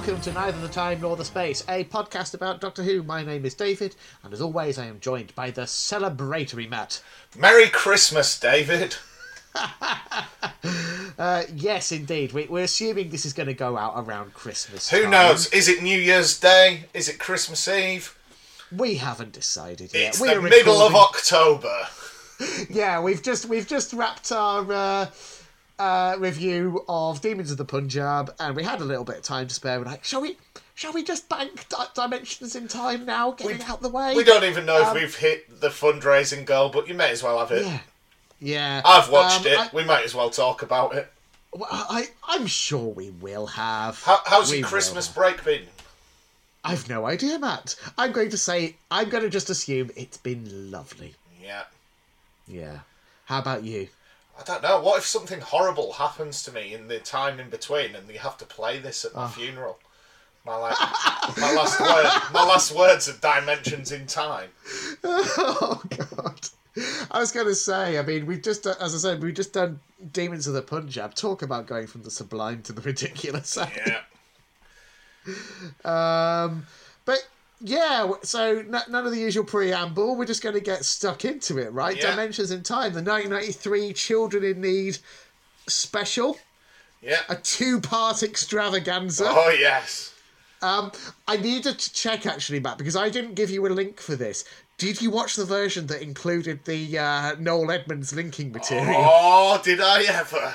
welcome to Neither the Time Nor the Space, a podcast about Doctor Who. My name is David, and as always, I am joined by the celebratory Matt. Merry Christmas, David. Uh, yes, indeed. We, we're assuming this is going to go out around Christmas. Who time. knows? Is it New Year's Day? Is it Christmas Eve? We haven't decided yet. It's We're the middle of October. Yeah, we've just we've just wrapped our uh, uh, review of Demons of the Punjab, and we had a little bit of time to spare. We're like, shall we? Shall we just bank di- dimensions in time now? Get it out the way. We don't even know Um, if we've hit the fundraising goal, but you may as well have it. Yeah, yeah. I've watched Um, it. I, we might as well talk about it. well, I, I'm sure we will have. How, how's We your Christmas break been? I've no idea, Matt. I'm going to say I'm going to just assume it's been lovely. Yeah. Yeah. How about you? I don't know. What if something horrible happens to me in the time in between, and you have to play this at my Ah. funeral? My like, my last word. My last words are dimensions in time. oh God. I was going to say, I mean, we've just, as I said, we've just done Demons of the Punjab. Talk about going from the sublime to the ridiculous. Yeah. Um, but yeah, so n- none of the usual preamble. We're just going to get stuck into it, right? Yeah. Dimensions in Time, the 1993 Children in Need special, Yeah. a two-part extravaganza. Oh yes. Um, I needed to check actually, Matt, because I didn't give you a link for this. Did you watch the version that included the uh, Noel Edmonds linking material? Oh, did I ever?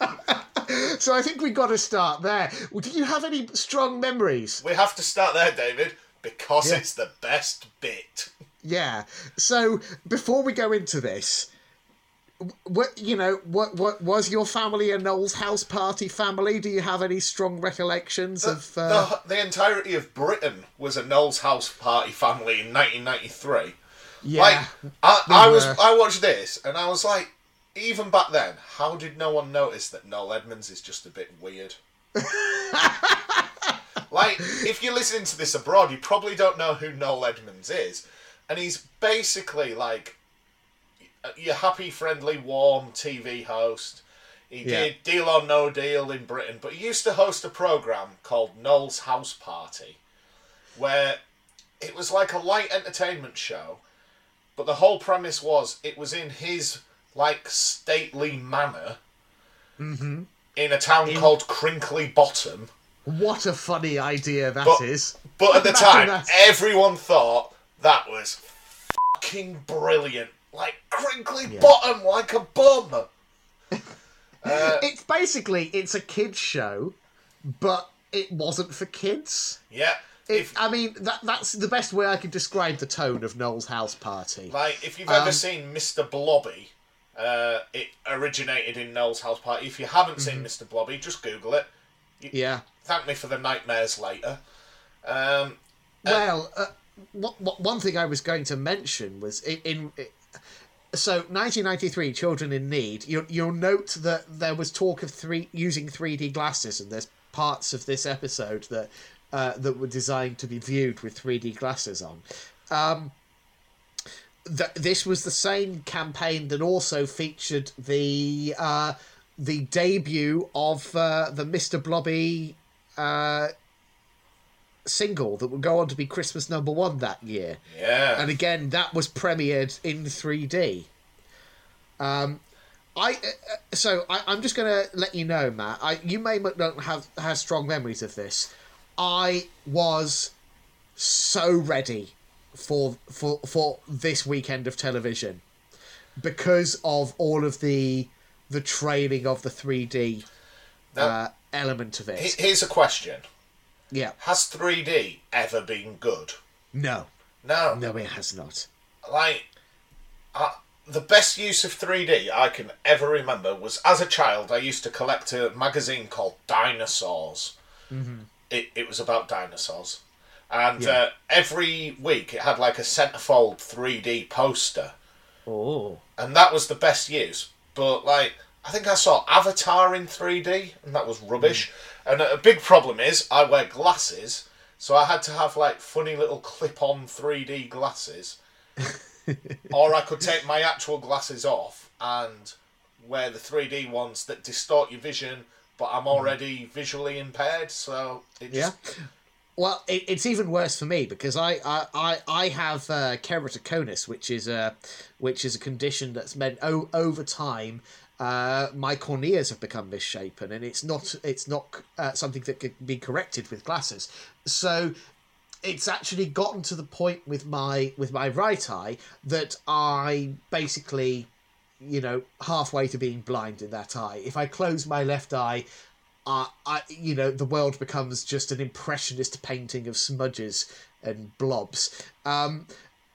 So I think we've got to start there. Do you have any strong memories? We have to start there, David, because Yeah. it's the best bit. Yeah. So before we go into this, what you know, what what was your family a Noel's house party family? Do you have any strong recollections of? Uh... The, the entirety of Britain was a Noel's House Party family in 1993. yeah. Like, I, I was. I watched this and I was like, even back then, how did no one notice that Noel Edmonds is just a bit weird? like, if you're listening to this abroad, you probably don't know who Noel Edmonds is, and he's basically like your happy, friendly, warm TV host. He Yeah. did Deal or No Deal in Britain, but he used to host a program called Noel's House Party, where it was like a light entertainment show, but the whole premise was it was in his like stately manor mm-hmm. in a town called Crinkly Bottom. What a funny idea that is. But, but at the time, that. everyone thought that was fucking brilliant. Like Crinkly Bottom, like a bum. It's basically it's a kids show, but it wasn't for kids. Yeah. It, If, I mean, that that's the best way I could describe the tone of Noel's house party. like, if you've Um, ever seen Mr. Blobby, uh, it originated in Noel's house party. If you haven't seen Mm-hmm. Mr. Blobby, just Google it. Yeah. Thank me for the nightmares later. Um, Well, uh, what, what, one thing I was going to mention was in, in so 1993, Children in Need. You, you'll note that there was talk of three using 3D glasses, and there's parts of this episode that uh, that were designed to be viewed with 3D glasses on. Um, th- this was the same campaign that also featured the uh, the debut of uh, the Mr. Blobby uh, single that would go on to be Christmas number one that year. yeah. And again, that was premiered in 3D. Um, I uh, uh, so I, I'm just gonna let you know, Matt. I you may not have have strong memories of this. I was so ready for for for this weekend of television because of all of the the trailing of the 3D That, uh, element of it. Here's a question: Yeah. Has 3D ever been good? No. No. No, it has not. Like, uh, the best use of 3D I can ever remember was as a child. I used to collect a magazine called Dinosaurs. It it was about dinosaurs, and Yeah. uh, every week it had like a centerfold 3D poster, Oh. and that was the best use. But like, I think I saw Avatar in 3D, and that was rubbish. And a big problem is I wear glasses, so I had to have like funny little clip-on 3D glasses, or I could take my actual glasses off and wear the 3D ones that distort your vision, but I'm already visually impaired, so it Yeah. Well, it, it's even worse for me because I I, I, I have uh, keratoconus, which is a which is a condition that's meant oh, over time. Uh, my corneas have become misshapen, and it's not it's not uh, something that could be corrected with glasses. So it's actually gotten to the point with my with my right eye that I basically, you know, halfway to being blind in that eye. If I close my left eye, uh, I you know the world becomes just an impressionist painting of smudges and blobs. Um,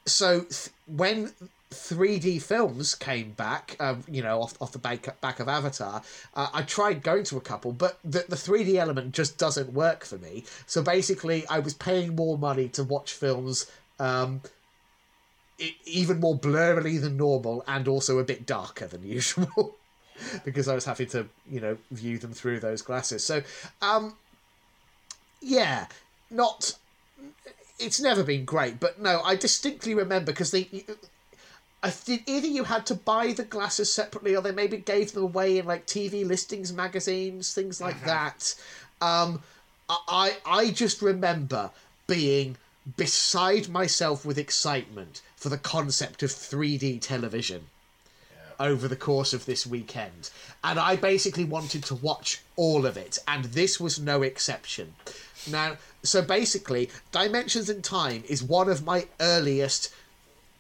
so th- when 3D films came back, um, you know, off, off the back, back of Avatar, uh, I tried going to a couple, but the, the 3D element just doesn't work for me. So basically, I was paying more money to watch films um, e- even more blurrily than normal and also a bit darker than usual. because I was having to, you know, view them through those glasses. So, um, yeah, not. It's never been great, but no, I distinctly remember because they. I think either you had to buy the glasses separately, or they maybe gave them away in like TV listings, magazines, things like that. Um, I I just remember being beside myself with excitement for the concept of 3D television over the course of this weekend. And I basically wanted to watch all of it, and this was no exception. Now, so basically, Dimensions in Time is one of my earliest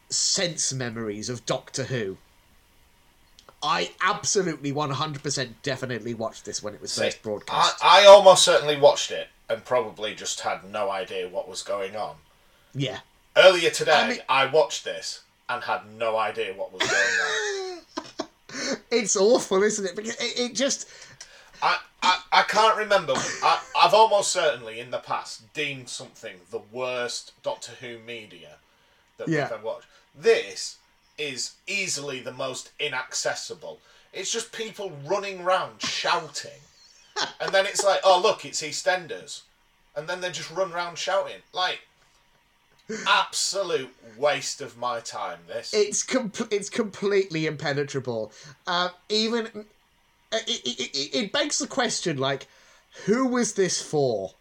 sense memories of Doctor Who. I absolutely 100% definitely watched this when it was first broadcast. I almost certainly watched it and probably just had no idea what was going on. yeah. Earlier today, I, I watched this and had no idea what was going on. It's awful, isn't it? Because it, it just. I, I, I can't remember. I, I've almost certainly in the past deemed something the worst Doctor Who media that Yeah. we've ever watched. This is easily the most inaccessible. It's just people running round shouting. and then it's like, oh, look, it's EastEnders. And then they just run round shouting. Like, absolute waste of my time, this. it's com- it's completely impenetrable. Uh, even it, it, it, it begs the question, like, who was this for?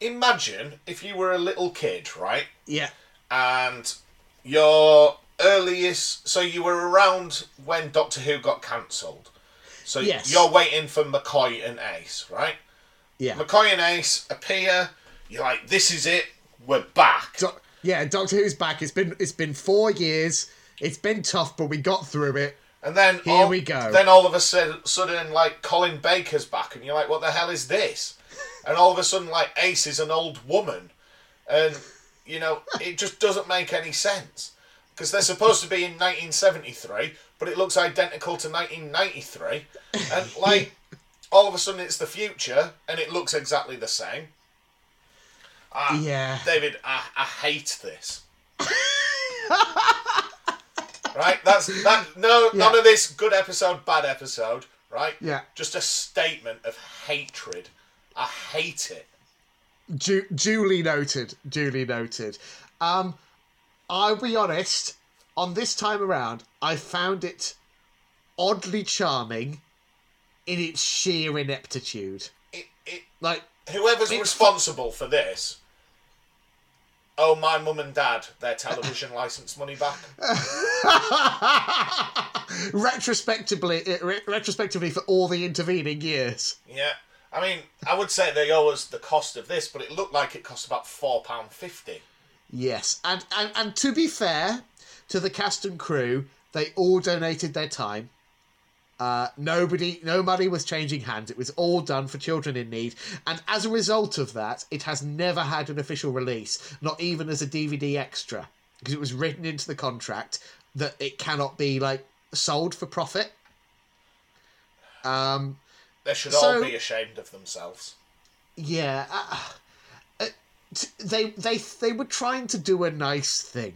Imagine if you were a little kid, right? Yeah, and your earliest so you were around when Doctor Who got cancelled. So Yes. you're waiting for McCoy and Ace, right? yeah, McCoy and Ace appear, you're like, this is it, we're back. Do- yeah. Doctor Who's back. It's been it's been four years. It's been tough, but we got through it. And then Here all, we go. Then all of a sudden, sudden, like Colin Baker's back, and you're like, what the hell is this? And all of a sudden, like Ace is an old woman, and you know it just doesn't make any sense because they're supposed to be in 1973, but it looks identical to 1993, and like all of a sudden it's the future, and it looks exactly the same. Ah, Yeah. David, I, I hate this. right? That's that. No, none of this good episode, bad episode. Right? Yeah. Just a statement of hatred. I hate it. Du- duly noted. Duly noted. Um, I'll be honest. On this time around, I found it oddly charming in its sheer ineptitude. It, it Like, whoever's It's- responsible for this. Oh, my mum and dad, their television license money back. retrospectively, retrospectively for all the intervening years. Yeah. I mean, I would say they owe us the cost of this, but it looked like it cost about £4.50. Yes, and, and and to be fair to the cast and crew, they all donated their time. Uh, nobody, no money was changing hands. It was all done for children in need, and as a result of that, it has never had an official release, not even as a DVD extra, because it was written into the contract that it cannot be like sold for profit. Um, They should So- all be ashamed of themselves. Yeah, uh, uh, t- they they they were trying to do a nice thing.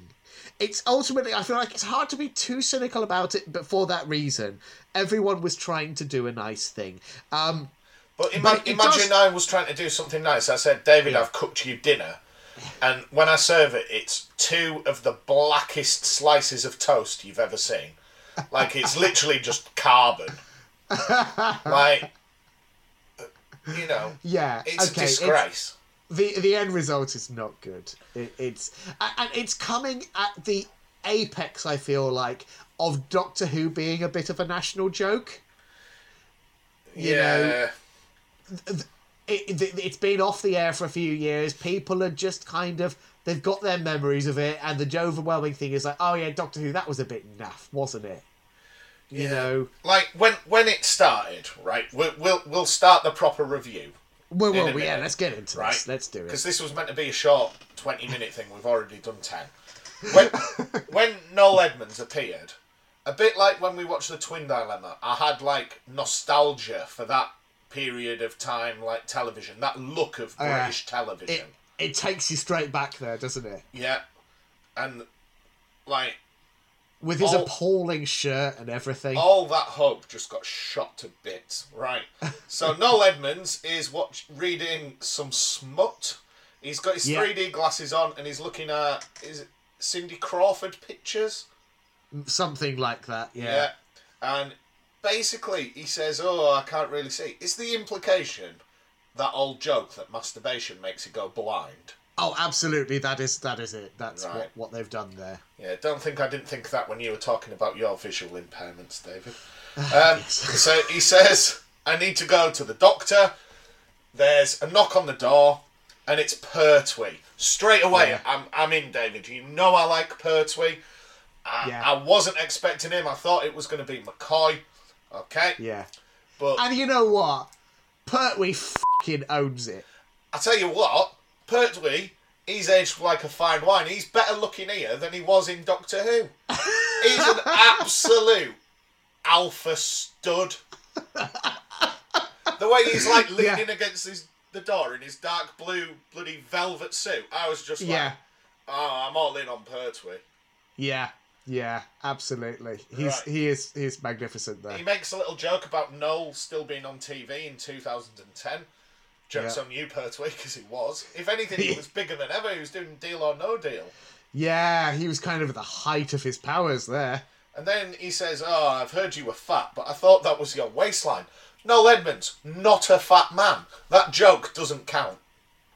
It's ultimately I feel like it's hard to be too cynical about it, but for that reason, everyone was trying to do a nice thing. Um, But, ima- But imagine does- I was trying to do something nice. I said, David, Yeah. I've cooked you dinner. And when I serve it, it's two of the blackest slices of toast you've ever seen. Like, it's literally just carbon. like, you know, Yeah, it's okay. a it's- disgrace. the the end result is not good. It, it's and and it's coming at the apex. I feel like of Doctor Who being a bit of a national joke. you yeah. know, It, it, it's been off the air for a few years. People are just kind of they've got their memories of it, and the overwhelming thing is like, oh yeah, Doctor Who, that was a bit naff, wasn't it? You Yeah. know, like when when it started, right? We'll we'll, we'll start the proper review well, well, yeah, let's get into it. right? this. Let's do it. because this was meant to be a short twenty minute thing. We've already done ten. When when Noel Edmonds appeared, a bit like when we watched the Twin Dilemma, I had like nostalgia for that period of time, like television, that look of Oh. British television. It it takes you straight back there, doesn't it? yeah, and like With his Oh. appalling shirt and everything. all that hope just got shot to bits. Right. So Noel Edmonds is watch reading some smut. He's got his Yeah. 3D glasses on and he's looking at is it Cindy Crawford pictures. Something like that, yeah. Yeah. And basically he says, "Oh, I can't really see." Is the implication that old joke that masturbation makes you go blind? Oh, absolutely. That is that is it. That's Right. what, what they've done there. Yeah, don't think I didn't think that when you were talking about your visual impairments, David. Um, so he says, I need to go to the doctor. There's a knock on the door, and it's Pertwee. Straight away, Yeah. I'm, I'm in, David. You know I like Pertwee. I, Yeah. I wasn't expecting him. I thought it was going to be McCoy. Okay? Yeah. But And you know what? Pertwee fucking owns it. I tell you what, Pertwee, he's aged like a fine wine. He's better looking here than he was in Doctor Who. He's an absolute alpha stud. the way he's like leaning Yeah. against his, the door in his dark blue bloody velvet suit, I was just like, Yeah. oh, I'm all in on Pertwee. Yeah. Yeah, absolutely. He's Right. he is he is magnificent there. He makes a little joke about Noel still being on TV in 2010. Jokes Yeah. on you, Pertwee, because he was. If anything, he was bigger than ever. He was doing Deal or No Deal. Yeah, he was kind of at the height of his powers there. And then he says, Oh, I've heard you were fat, but I thought that was your waistline. Noel Edmonds, not a fat man. That joke doesn't count.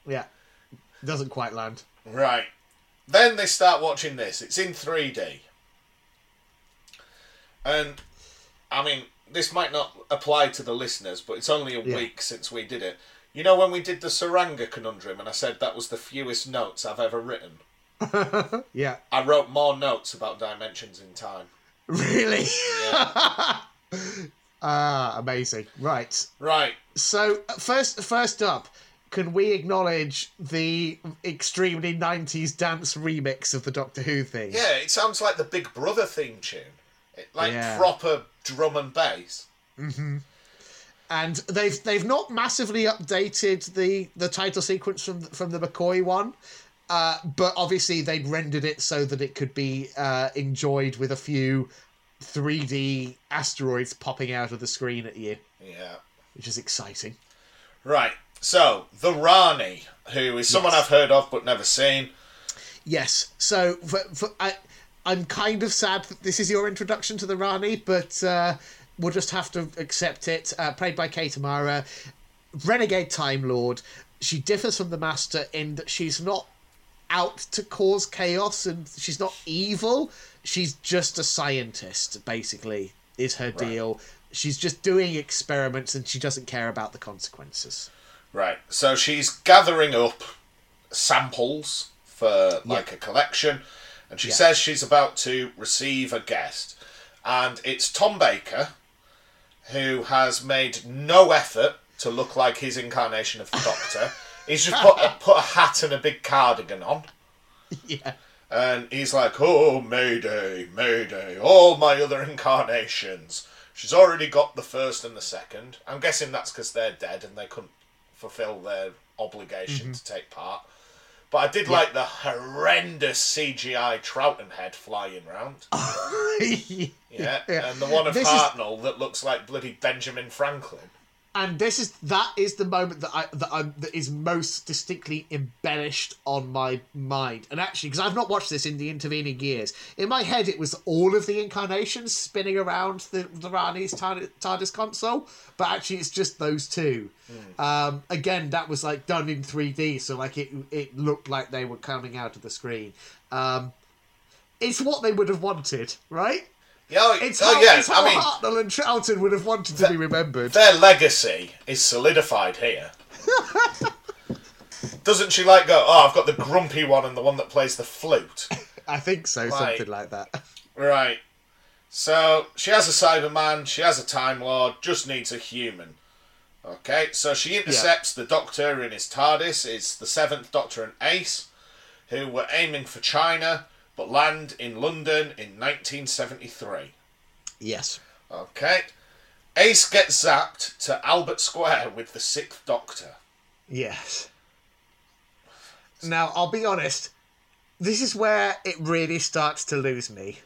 Yeah. Doesn't quite land. Right. Then they start watching this. It's in 3D. And, I mean, this might not apply to the listeners, but it's only a Yeah. week since we did it. You know when we did the Saranga conundrum and I said that was the fewest notes I've ever written? Yeah. I wrote more notes about dimensions in time. Really? Yeah. Ah, amazing. Right. right. So first, first up, can we acknowledge the extremely '90s dance remix of the Doctor Who thing? Yeah, it sounds like the Big Brother theme tune. It, like Yeah. proper drum and bass. And they've they've not massively updated the the title sequence from from the McCoy one. Uh, but obviously they'd rendered it so that it could be uh, enjoyed with a few 3D asteroids popping out of the screen at you, Yeah. which is exciting. Right. So, the Rani, who is someone Yes. I've heard of but never seen. Yes. So for, for, I, I'm kind of sad that this is your introduction to the Rani, but uh, we'll just have to accept it. Uh, played by Kate O'Mara, renegade Time Lord. She differs from the Master in that she's not out to cause chaos and she's not evil. She's just a scientist, basically, is her deal. She's just doing experiments and she doesn't care about the consequences. Right. So, she's gathering up samples for like a collection. And she Yeah. says she's about to receive a guest. And it's Tom Baker, who has made no effort to look like his incarnation of the Doctor. He's just put a, put a hat and a big cardigan on. yeah. And he's like, oh, Mayday, Mayday, all my other incarnations. She's already got the first and the second. I'm guessing that's because they're dead and they couldn't fulfill their obligation mm-hmm. to take part. But I did like the horrendous CGI Troughton head flying round. Yeah. And the one of This is- Hartnell that looks like bloody Benjamin Franklin. And this is that is the moment that I that I that is most distinctly embellished on my mind. And actually, because I've not watched this in the intervening years, in my head it was all of the incarnations spinning around the the Rani's TARDIS, console, but actually it's just those two. Um, again, that was like done in three D, so like it it looked like they were coming out of the screen. Um, it's what they would have wanted, right? Yeah, oh, It's oh, how, yeah. it's how I mean, Hartnell and Troughton would have wanted to be remembered. their legacy is solidified here. Doesn't she like go? Oh, I've got the grumpy one and the one that plays the flute. I think so, Right. something like that. Right. So she has a Cyberman, she has a Time Lord, just needs a human. Okay, so she intercepts the Doctor in his TARDIS. It's the Seventh Doctor and Ace, who were aiming for China, but land in London in 1973. Yes. Okay. Ace gets zapped to Albert Square with the Sixth Doctor. Yes. Now, I'll be honest. This is where it really starts to lose me,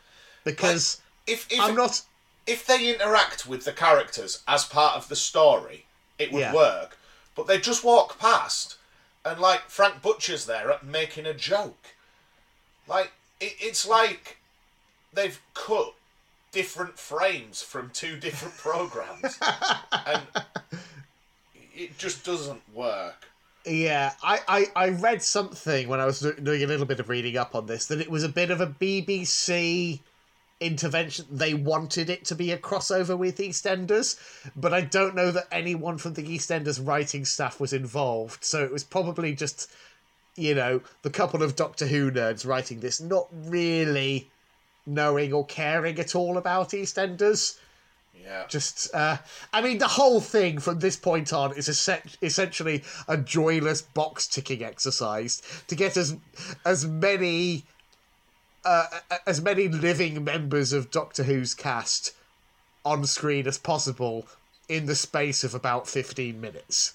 because If if, I'm not. if they interact with the characters as part of the story, it would Yeah. work. But they just walk past, and like Frank Butcher's there at making a joke. Like it, it's like they've cut different frames from two different programs, and it just doesn't work. Yeah, I, I, I read something when I was doing a little bit of reading up on this that it was a bit of a BBC intervention. They wanted it to be a crossover with EastEnders, but I don't know that anyone from the EastEnders writing staff was involved. So it was probably just, you know, the couple of Doctor Who nerds writing this, not really knowing or caring at all about EastEnders Yeah. just uh, i mean the whole thing from this point on is essen- essentially a joyless box ticking exercise to get as as many uh, as many living members of doctor who's cast on screen as possible in the space of about 15 minutes.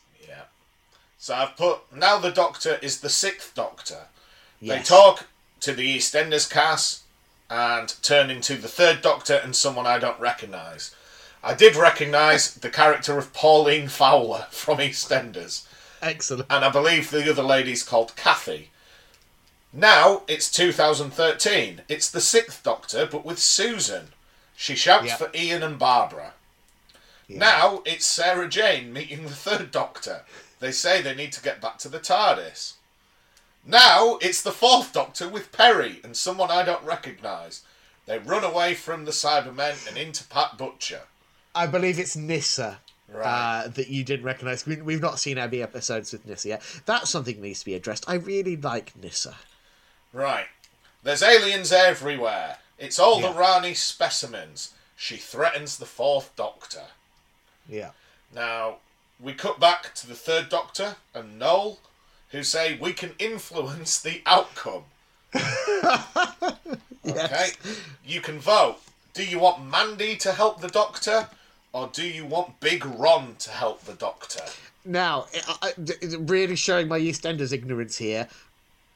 So I've put now the Doctor is the sixth Doctor. They talk to the EastEnders cast and turn into the third Doctor and someone I don't recognise. I did recognise the character of Pauline Fowler from EastEnders, excellent and I believe the other lady's called Kathy. Now it's 2013. It's the sixth Doctor, but with Susan. She shouts Yeah. for Ian and Barbara. Now it's Sarah Jane meeting the third Doctor. They say they need to get back to the TARDIS. Now it's the fourth Doctor with Peri and someone I don't recognise. They run away from the Cybermen and into Pat Butcher. i believe it's Nyssa Right. uh, that you didn't recognize we, we've not seen any episodes with Nyssa yet that's something that needs to be addressed i really like Nyssa Right. There's aliens everywhere. It's all the Rani specimens. She threatens the fourth Doctor. yeah Now, we cut back to the third Doctor and Noel, who say we can influence the outcome. Okay? You can vote. Do you want Mandy to help the Doctor, or do you want Big Ron to help the Doctor? Now, I, I- d- really showing my EastEnders ignorance here.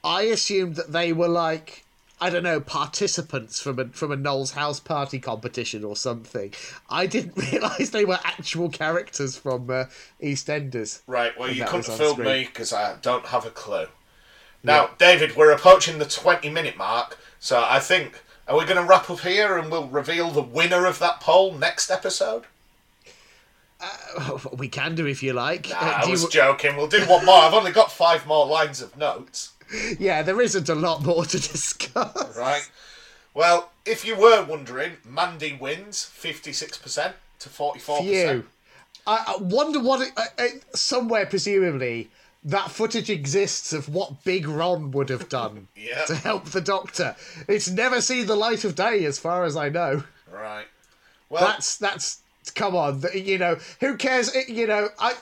I assumed that they were like I don't know participants from a from a Noel's House Party competition or something. I didn't realise they were actual characters from uh, EastEnders. Right, well, you couldn't was have on fooled screen. me because I don't have a clue. Now, David, we're approaching the 20 minute mark, so I think. Are we going to wrap up here and we'll reveal the winner of that poll next episode? We can do if you like. Nah, Uh, I was you- joking. We'll do one more. I've only got five more lines of notes. Yeah, there isn't a lot more to discuss. Right. Well, if you were wondering, Mandy wins 56% to 44%. Phew. I, I wonder what it, uh, somewhere presumably that footage exists of what Big Ron would have done Yeah. to help the Doctor. It's never seen the light of day, as far as I know. Right. Well, That's that's come on, you know who cares? You know, I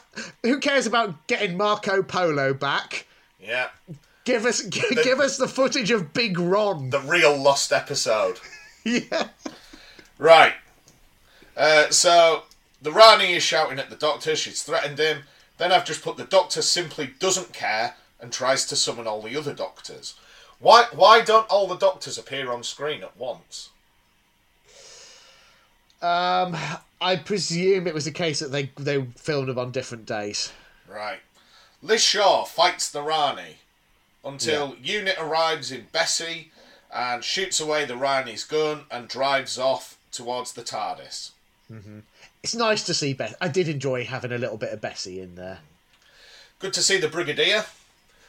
who cares about getting Marco Polo back? yeah. Give us g- give us the footage of Big Ron. The real lost episode. yeah. Right. Uh, so the Rani is shouting at the doctor. She's threatened him. Then I've just put the doctor simply doesn't care and tries to summon all the other doctors. Why? Why don't all the doctors appear on screen at once? Um, I presume it was a case that they they filmed them on different days. Right. Liz Shaw fights the Rani until Unit arrives in Bessie and shoots away the Rani's gun and drives off towards the TARDIS. Mm-hmm. It's nice to see Bess. I did enjoy having a little bit of Bessie in there. Good to see the Brigadier.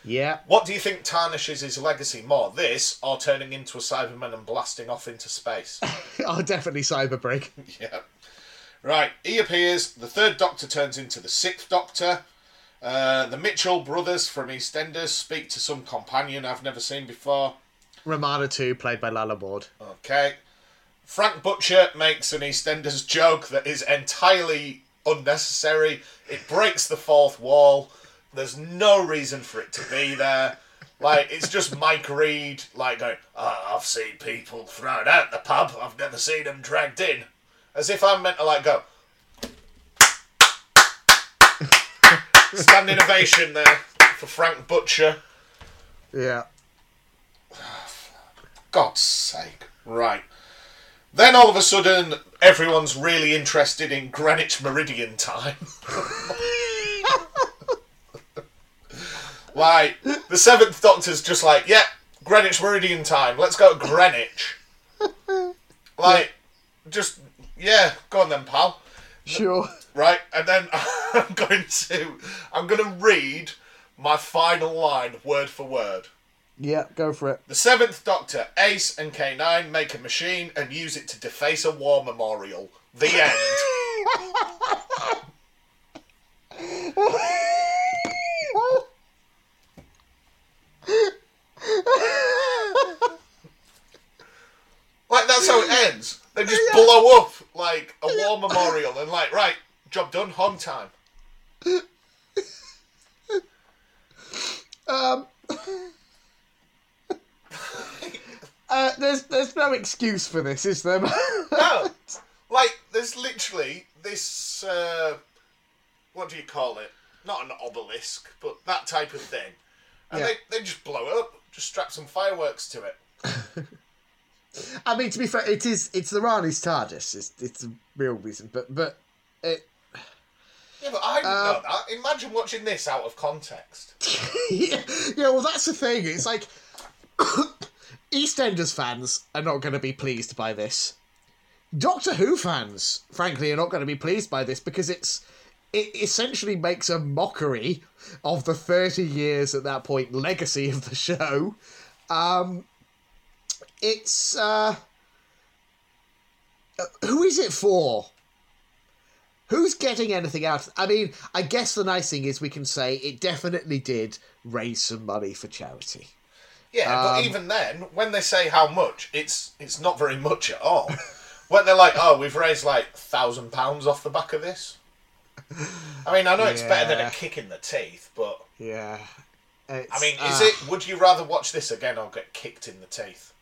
Yeah. What do you think tarnishes his legacy more, this or turning into a Cyberman and blasting off into space? Oh, definitely Cyberbrig. yeah. Right, he appears. The third Doctor turns into the sixth Doctor. Uh, the Mitchell brothers from EastEnders speak to some companion I've never seen before. Romana 2, played by Lalla Ward. Okay. Frank Butcher makes an EastEnders joke that is entirely unnecessary. It breaks the fourth wall. There's no reason for it to be there. Like, it's just Mike Reid, like, going, oh, I've seen people thrown out the pub. I've never seen them dragged in. As if I'm meant to, like, go, standing ovation there for Frank Butcher. Yeah. God's sake. Right. Then all of a sudden, everyone's really interested in Greenwich Meridian time. like, the Seventh Doctor's just like, yeah, Greenwich Meridian time, let's go to Greenwich. Like, just, yeah, go on then, pal. Sure. Right, and then I'm going to, I'm going to read my final line, word for word. Yeah, go for it. The Seventh Doctor, Ace, and K9 make a machine and use it to deface a war memorial. The end. like, that's how it ends. They just blow up, like, a war memorial and, like, right, job done, home time. Um. Uh, there's there's no excuse for this, is there? No, like there's literally this. Uh, what do you call it? Not an obelisk, but that type of thing. And Yeah. they, they just blow it up. Just strap some fireworks to it. I mean, to be fair, it is it's the Rani's TARDIS. It's it's a real reason, but but it Yeah, but I didn't Uh, know that. Imagine watching this out of context. yeah, yeah, well, that's the thing. It's like EastEnders fans are not going to be pleased by this. Doctor Who fans, frankly, are not going to be pleased by this because it's it essentially makes a mockery of the thirty years at that point legacy of the show. Um, it's uh, who is it for? Who's getting anything out? I mean, I guess the nice thing is we can say it definitely did raise some money for charity. Yeah, Um, but even then, when they say how much, it's it's not very much at all. when they're like, "Oh, we've raised like thousand pounds off the back of this," I mean, I know it's better than a kick in the teeth, but Yeah. It's, I mean, is uh, it? Would you rather watch this again or get kicked in the teeth?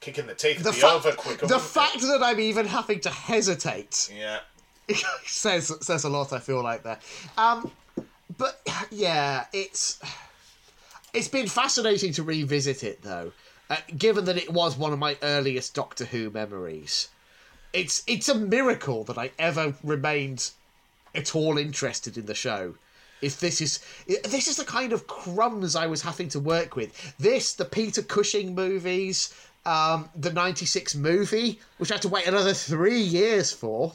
Kick in the teeth the, be fa- over quicker. the it? fact that I'm even having to hesitate Yeah. says says a lot. I feel like there. Um, but yeah, it's it's been fascinating to revisit it though, uh, given that it was one of my earliest Doctor Who memories. It's it's a miracle that I ever remained at all interested in the show. If this is this is the kind of crumbs I was having to work with. This, the Peter Cushing movies, um, the '96 movie, which I had to wait another three years for.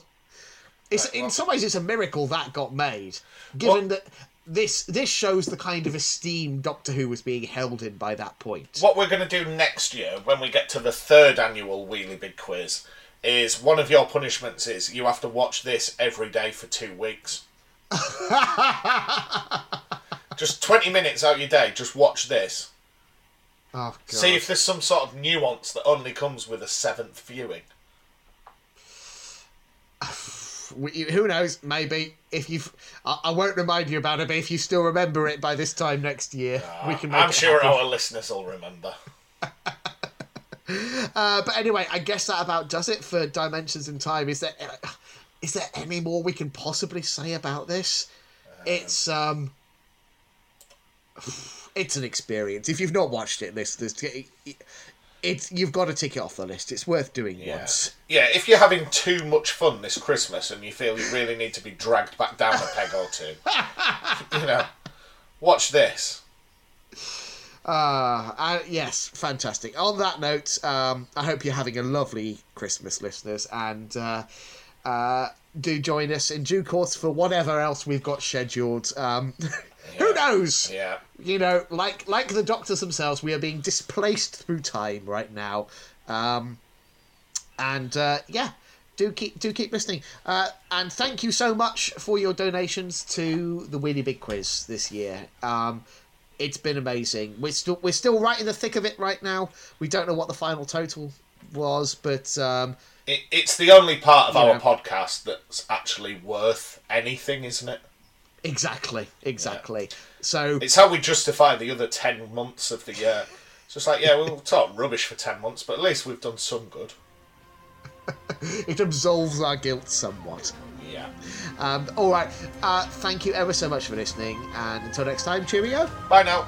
It's Right, in well- some ways it's a miracle that got made, given that this this shows the kind of esteem Doctor Who was being held in by that point. What we're going to do next year, when we get to the third annual Really Big Quiz, is one of your punishments is you have to watch this every day for two weeks. just 20 minutes out your day, just watch this. Oh god! See if there's some sort of nuance that only comes with a seventh viewing. Who knows? Maybe if you've, I, I won't remind you about it. But if you still remember it by this time next year, we can. Make I'm sure happen. our listeners will remember. Uh, but anyway, I guess that about does it for Dimensions in Time. Is there, is there any more we can possibly say about this? It's um, it's an experience. If you've not watched it, this this it, it's you've got to tick it off the list. It's worth doing Yeah. once. Yeah, if you're having too much fun this Christmas and you feel you really need to be dragged back down a peg or two, you know, watch this. Uh, uh, yes, fantastic. On that note, um, I hope you're having a lovely Christmas, listeners, and uh, uh, do join us in due course for whatever else we've got scheduled. Um, who knows? Yeah. You know, like like the doctors themselves, we are being displaced through time right now, um, and uh, yeah. Do keep do keep listening, uh, and thank you so much for your donations to the Really Big Quiz this year. Um, it's been amazing. We're still we're still right in the thick of it right now. We don't know what the final total was, but um, It, it's the only part of our know. podcast that's actually worth anything, isn't it? Exactly, exactly. So It's how we justify the other 10 months of the year. It's just like, yeah, we'll talk rubbish for 10 months, but at least we've done some good. it absolves our guilt somewhat. Yeah. Um, all right. Uh, thank you ever so much for listening, and until next time, cheerio. Bye now.